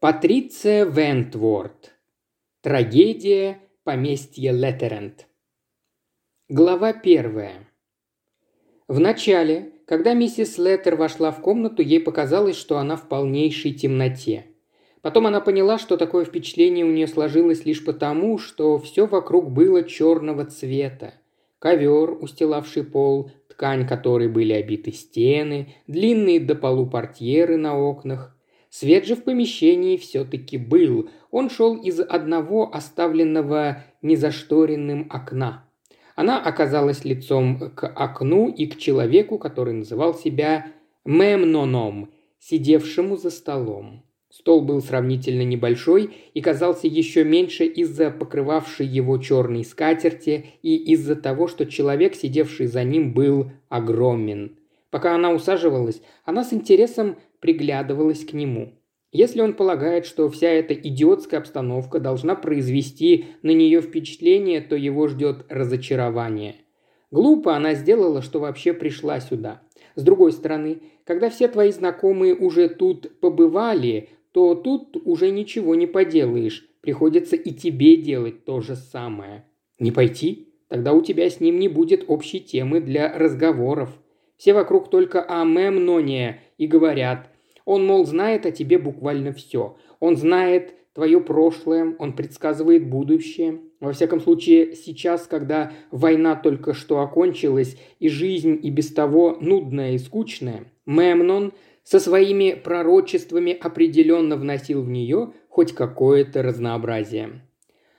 Патриция Вентворд. Трагедия поместья Леттеренд. Глава первая. В начале, когда миссис Леттер вошла в комнату, ей показалось, что она в полнейшей темноте. Потом она поняла, что такое впечатление у нее сложилось лишь потому, что все вокруг было черного цвета. Ковер, устилавший пол, ткань которой были обиты стены, длинные до полу портьеры на окнах, Свет же в помещении все-таки был. Он шел из одного оставленного незашторенным окна. Она оказалась лицом к окну и к человеку, который называл себя Мемноном, сидевшему за столом. Стол был сравнительно небольшой и казался еще меньше из-за покрывавшей его черной скатерти и из-за того, что человек, сидевший за ним, был огромен. Пока она усаживалась, она с интересом приглядывалась к нему. Если он полагает, что вся эта идиотская обстановка должна произвести на нее впечатление, то его ждет разочарование. Глупо она сделала, что вообще пришла сюда. С другой стороны, когда все твои знакомые уже тут побывали, то тут уже ничего не поделаешь. Приходится и тебе делать то же самое. Не пойти? Тогда у тебя с ним не будет общей темы для разговоров. Все вокруг только о Мемноне и говорят. Он, мол, знает о тебе буквально все. Он знает твое прошлое, он предсказывает будущее. Во всяком случае, сейчас, когда война только что окончилась, и жизнь и без того нудная и скучная, Мемнон со своими пророчествами определенно вносил в нее хоть какое-то разнообразие.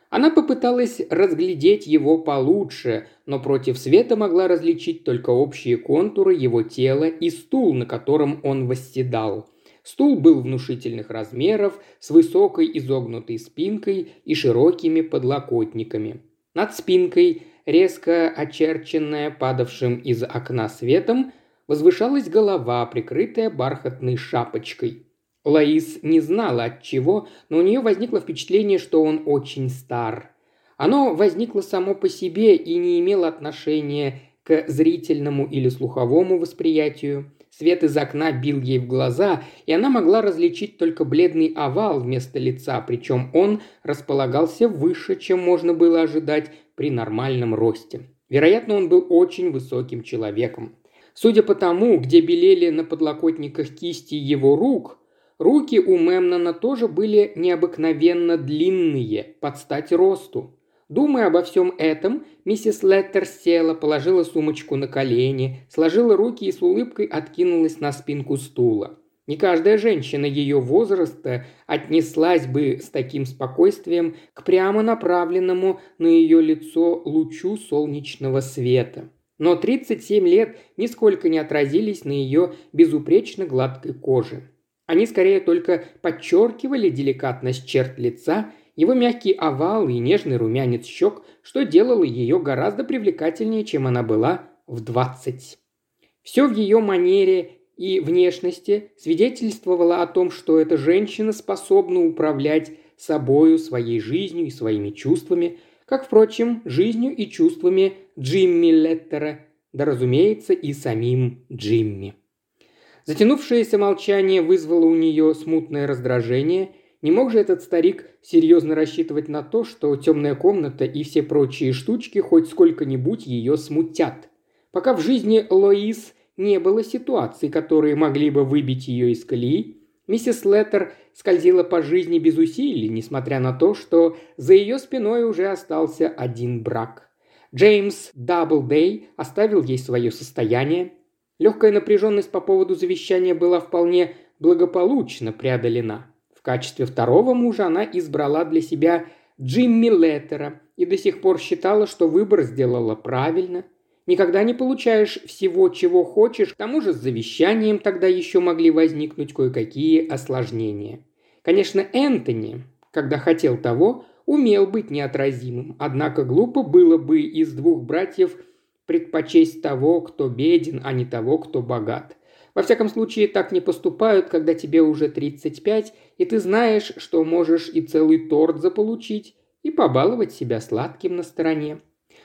Она попыталась разглядеть его получше, но против света могла различить только общие контуры его тела и стул, на котором он восседал. Стул был внушительных размеров, с высокой изогнутой спинкой и широкими подлокотниками. Над спинкой, резко очерченная падавшим из окна светом, возвышалась голова, прикрытая бархатной шапочкой – Лаис не знала от чего, но у нее возникло впечатление, что он очень стар. Оно возникло само по себе и не имело отношения к зрительному или слуховому восприятию. Свет из окна бил ей в глаза, и она могла различить только бледный овал вместо лица, причем он располагался выше, чем можно было ожидать при нормальном росте. Вероятно, он был очень высоким человеком. Судя по тому, где белели на подлокотниках кисти его рук, Руки у Мемнона тоже были необыкновенно длинные, под стать росту. Думая обо всем этом, миссис Леттер села, положила сумочку на колени, сложила руки и с улыбкой откинулась на спинку стула. Не каждая женщина ее возраста отнеслась бы с таким спокойствием к прямо направленному на ее лицо лучу солнечного света. Но 37 лет нисколько не отразились на ее безупречно гладкой коже. Они скорее только подчеркивали деликатность черт лица, его мягкий овал и нежный румянец щек, что делало ее гораздо привлекательнее, чем она была в двадцать. Все в ее манере и внешности свидетельствовало о том, что эта женщина способна управлять собою, своей жизнью и своими чувствами, как, впрочем, жизнью и чувствами Джимми Леттера, да, разумеется, и самим Джимми. Затянувшееся молчание вызвало у нее смутное раздражение. Не мог же этот старик серьезно рассчитывать на то, что темная комната и все прочие штучки хоть сколько-нибудь ее смутят. Пока в жизни Лоис не было ситуаций, которые могли бы выбить ее из колеи, миссис Леттер скользила по жизни без усилий, несмотря на то, что за ее спиной уже остался один брак. Джеймс Даблдей оставил ей свое состояние, Легкая напряженность по поводу завещания была вполне благополучно преодолена. Качестве второго мужа она избрала для себя Джимми Леттера и до сих пор считала, что выбор сделала правильно. Никогда не получаешь всего, чего хочешь, к тому же с завещанием тогда еще могли возникнуть кое-какие осложнения. Конечно, Энтони, когда хотел того, умел быть неотразимым, однако глупо было бы из двух братьев – предпочесть того, кто беден, а не того, кто богат. Во всяком случае, так не поступают, когда тебе уже 35, и ты знаешь, что можешь и целый торт заполучить, и побаловать себя сладким на стороне.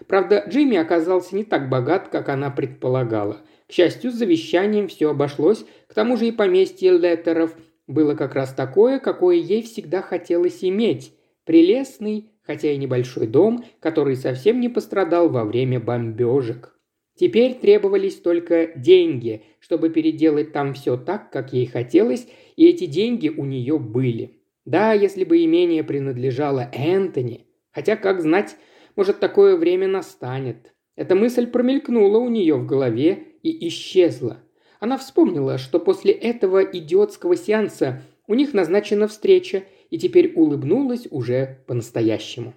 Правда, Джимми оказался не так богат, как она предполагала. К счастью, с завещанием все обошлось, к тому же и поместье Леттеров было как раз такое, какое ей всегда хотелось иметь. Прелестный, хотя и небольшой дом, который совсем не пострадал во время бомбежек. Теперь требовались только деньги, чтобы переделать там все так, как ей хотелось, и эти деньги у нее были. Да, если бы имение принадлежало Энтони, хотя, как знать, может, такое время настанет. Эта мысль промелькнула у нее в голове и исчезла. Она вспомнила, что после этого идиотского сеанса у них назначена встреча, и теперь улыбнулась уже по-настоящему.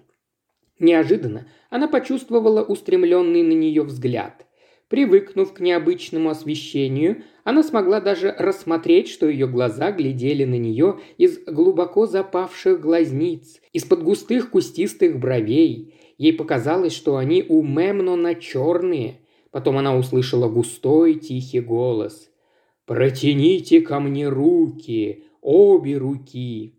Неожиданно она почувствовала устремленный на нее взгляд. Привыкнув к необычному освещению, она смогла даже рассмотреть, что ее глаза глядели на нее из глубоко запавших глазниц, из-под густых кустистых бровей. Ей показалось, что они у Мемнона черные. Потом она услышала густой тихий голос. «Протяните ко мне руки, обе руки!»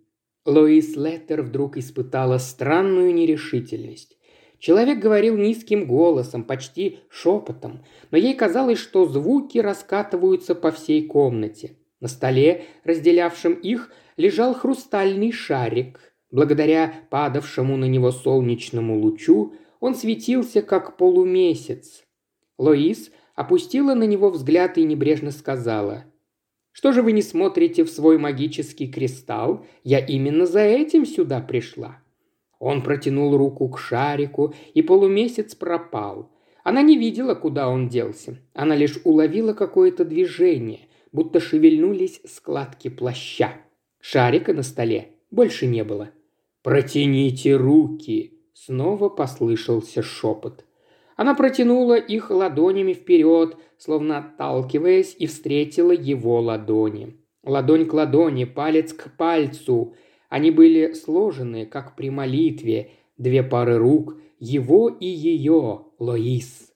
Лоис Леттер вдруг испытала странную нерешительность. Человек говорил низким голосом, почти шепотом, но ей казалось, что звуки раскатываются по всей комнате. На столе, разделявшем их, лежал хрустальный шарик. Благодаря падавшему на него солнечному лучу он светился, как полумесяц. Лоис опустила на него взгляд и небрежно сказала – что же вы не смотрите в свой магический кристалл? Я именно за этим сюда пришла. Он протянул руку к шарику, и полумесяц пропал. Она не видела, куда он делся. Она лишь уловила какое-то движение, будто шевельнулись складки плаща. Шарика на столе больше не было. «Протяните руки!» Снова послышался шепот. Она протянула их ладонями вперед, словно отталкиваясь, и встретила его ладони. Ладонь к ладони, палец к пальцу – они были сложены, как при молитве, две пары рук, его и ее, Лоис.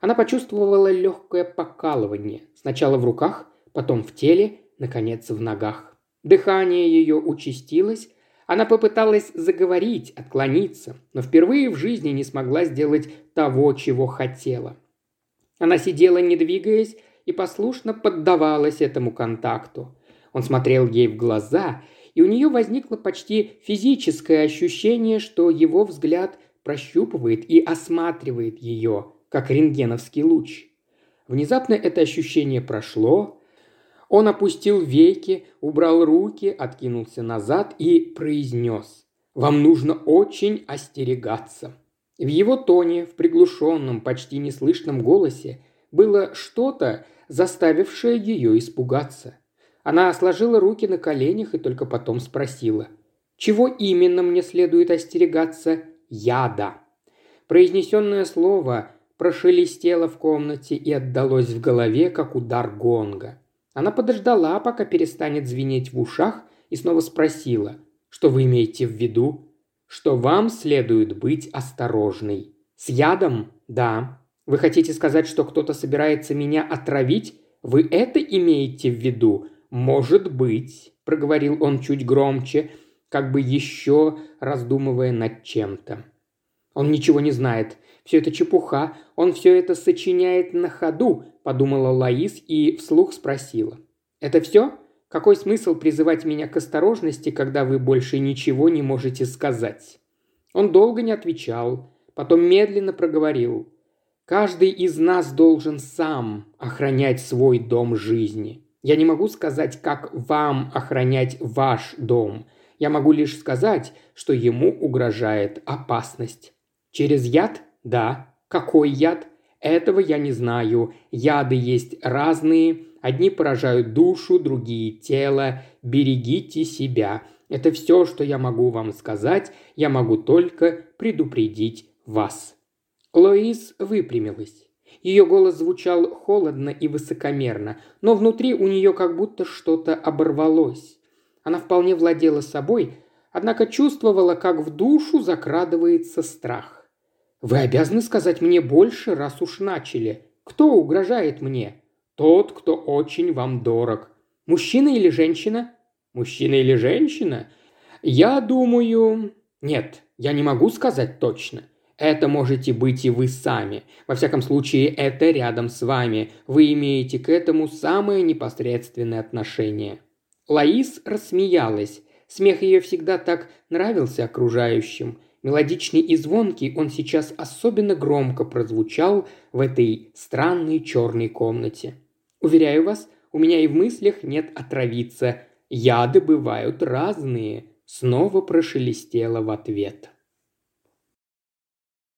Она почувствовала легкое покалывание, сначала в руках, потом в теле, наконец в ногах. Дыхание ее участилось, она попыталась заговорить, отклониться, но впервые в жизни не смогла сделать того, чего хотела. Она сидела, не двигаясь, и послушно поддавалась этому контакту. Он смотрел ей в глаза, и у нее возникло почти физическое ощущение, что его взгляд прощупывает и осматривает ее, как рентгеновский луч. Внезапно это ощущение прошло, он опустил веки, убрал руки, откинулся назад и произнес «Вам нужно очень остерегаться». В его тоне, в приглушенном, почти неслышном голосе было что-то, заставившее ее испугаться. Она сложила руки на коленях и только потом спросила. «Чего именно мне следует остерегаться? Яда». Произнесенное слово прошелестело в комнате и отдалось в голове, как удар гонга. Она подождала, пока перестанет звенеть в ушах, и снова спросила, что вы имеете в виду? Что вам следует быть осторожной. С ядом? Да. Вы хотите сказать, что кто-то собирается меня отравить? Вы это имеете в виду? «Может быть», – проговорил он чуть громче, как бы еще раздумывая над чем-то. «Он ничего не знает. Все это чепуха. Он все это сочиняет на ходу», – подумала Лаис и вслух спросила. «Это все? Какой смысл призывать меня к осторожности, когда вы больше ничего не можете сказать?» Он долго не отвечал, потом медленно проговорил. «Каждый из нас должен сам охранять свой дом жизни. Я не могу сказать, как вам охранять ваш дом. Я могу лишь сказать, что ему угрожает опасность. Через яд? Да. Какой яд? Этого я не знаю. Яды есть разные. Одни поражают душу, другие – тело. Берегите себя. Это все, что я могу вам сказать. Я могу только предупредить вас». Лоис выпрямилась. Ее голос звучал холодно и высокомерно, но внутри у нее как будто что-то оборвалось. Она вполне владела собой, однако чувствовала, как в душу закрадывается страх. «Вы обязаны сказать мне больше, раз уж начали. Кто угрожает мне?» «Тот, кто очень вам дорог. Мужчина или женщина?» «Мужчина или женщина?» «Я думаю...» «Нет, я не могу сказать точно. Это можете быть и вы сами. Во всяком случае, это рядом с вами. Вы имеете к этому самое непосредственное отношение. Лаис рассмеялась. Смех ее всегда так нравился окружающим. Мелодичный и звонкий он сейчас особенно громко прозвучал в этой странной черной комнате. Уверяю вас, у меня и в мыслях нет отравиться. Яды бывают разные. Снова прошелестело в ответ.